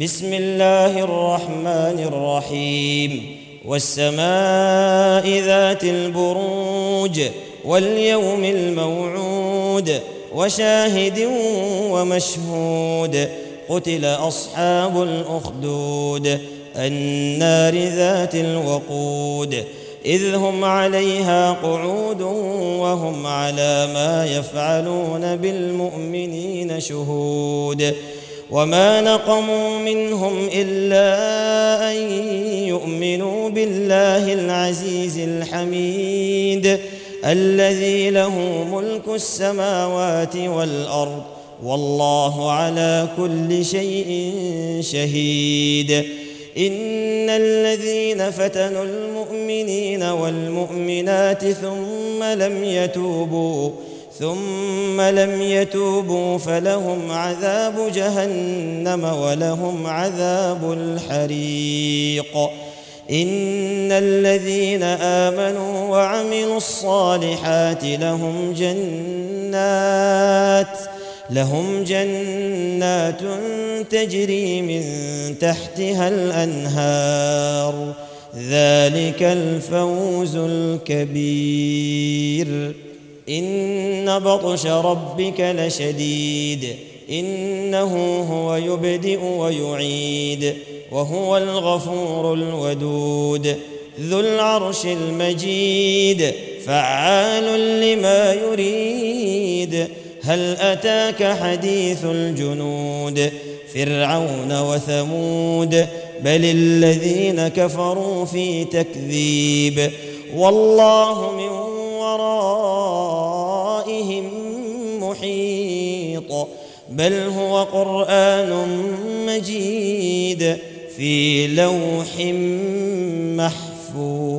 بسم الله الرحمن الرحيم. والسماء ذات البروج واليوم الموعود وشاهد ومشهود. قتل أصحاب الأخدود النار ذات الوقود. إذ هم عليها قعود وهم على ما يفعلون بالمؤمنين شهود. وما نقموا منهم الا ان يؤمنوا بالله العزيز الحميد الذي له ملك السماوات والارض والله على كل شيء شهيد ان الذين فتنوا المؤمنين والمؤمنات ثم لم يتوبوا ثم لم يتوبوا فلهم عذاب جهنم ولهم عذاب الحريق. إن الذين آمنوا وعملوا الصالحات لهم جنات لهم جنات تجري من تحتها الأنهار. ذلك الفوز الكبير. إن بطش ربك لشديد إنه هو يبدئ ويعيد وهو الغفور الودود ذو العرش المجيد فعال لما يريد. هل أتاك حديث الجنود فرعون وثمود بل الذين كفروا في تكذيب والله من ورائهم محيط بل هو قرآن مجيد في لوح محفوظ.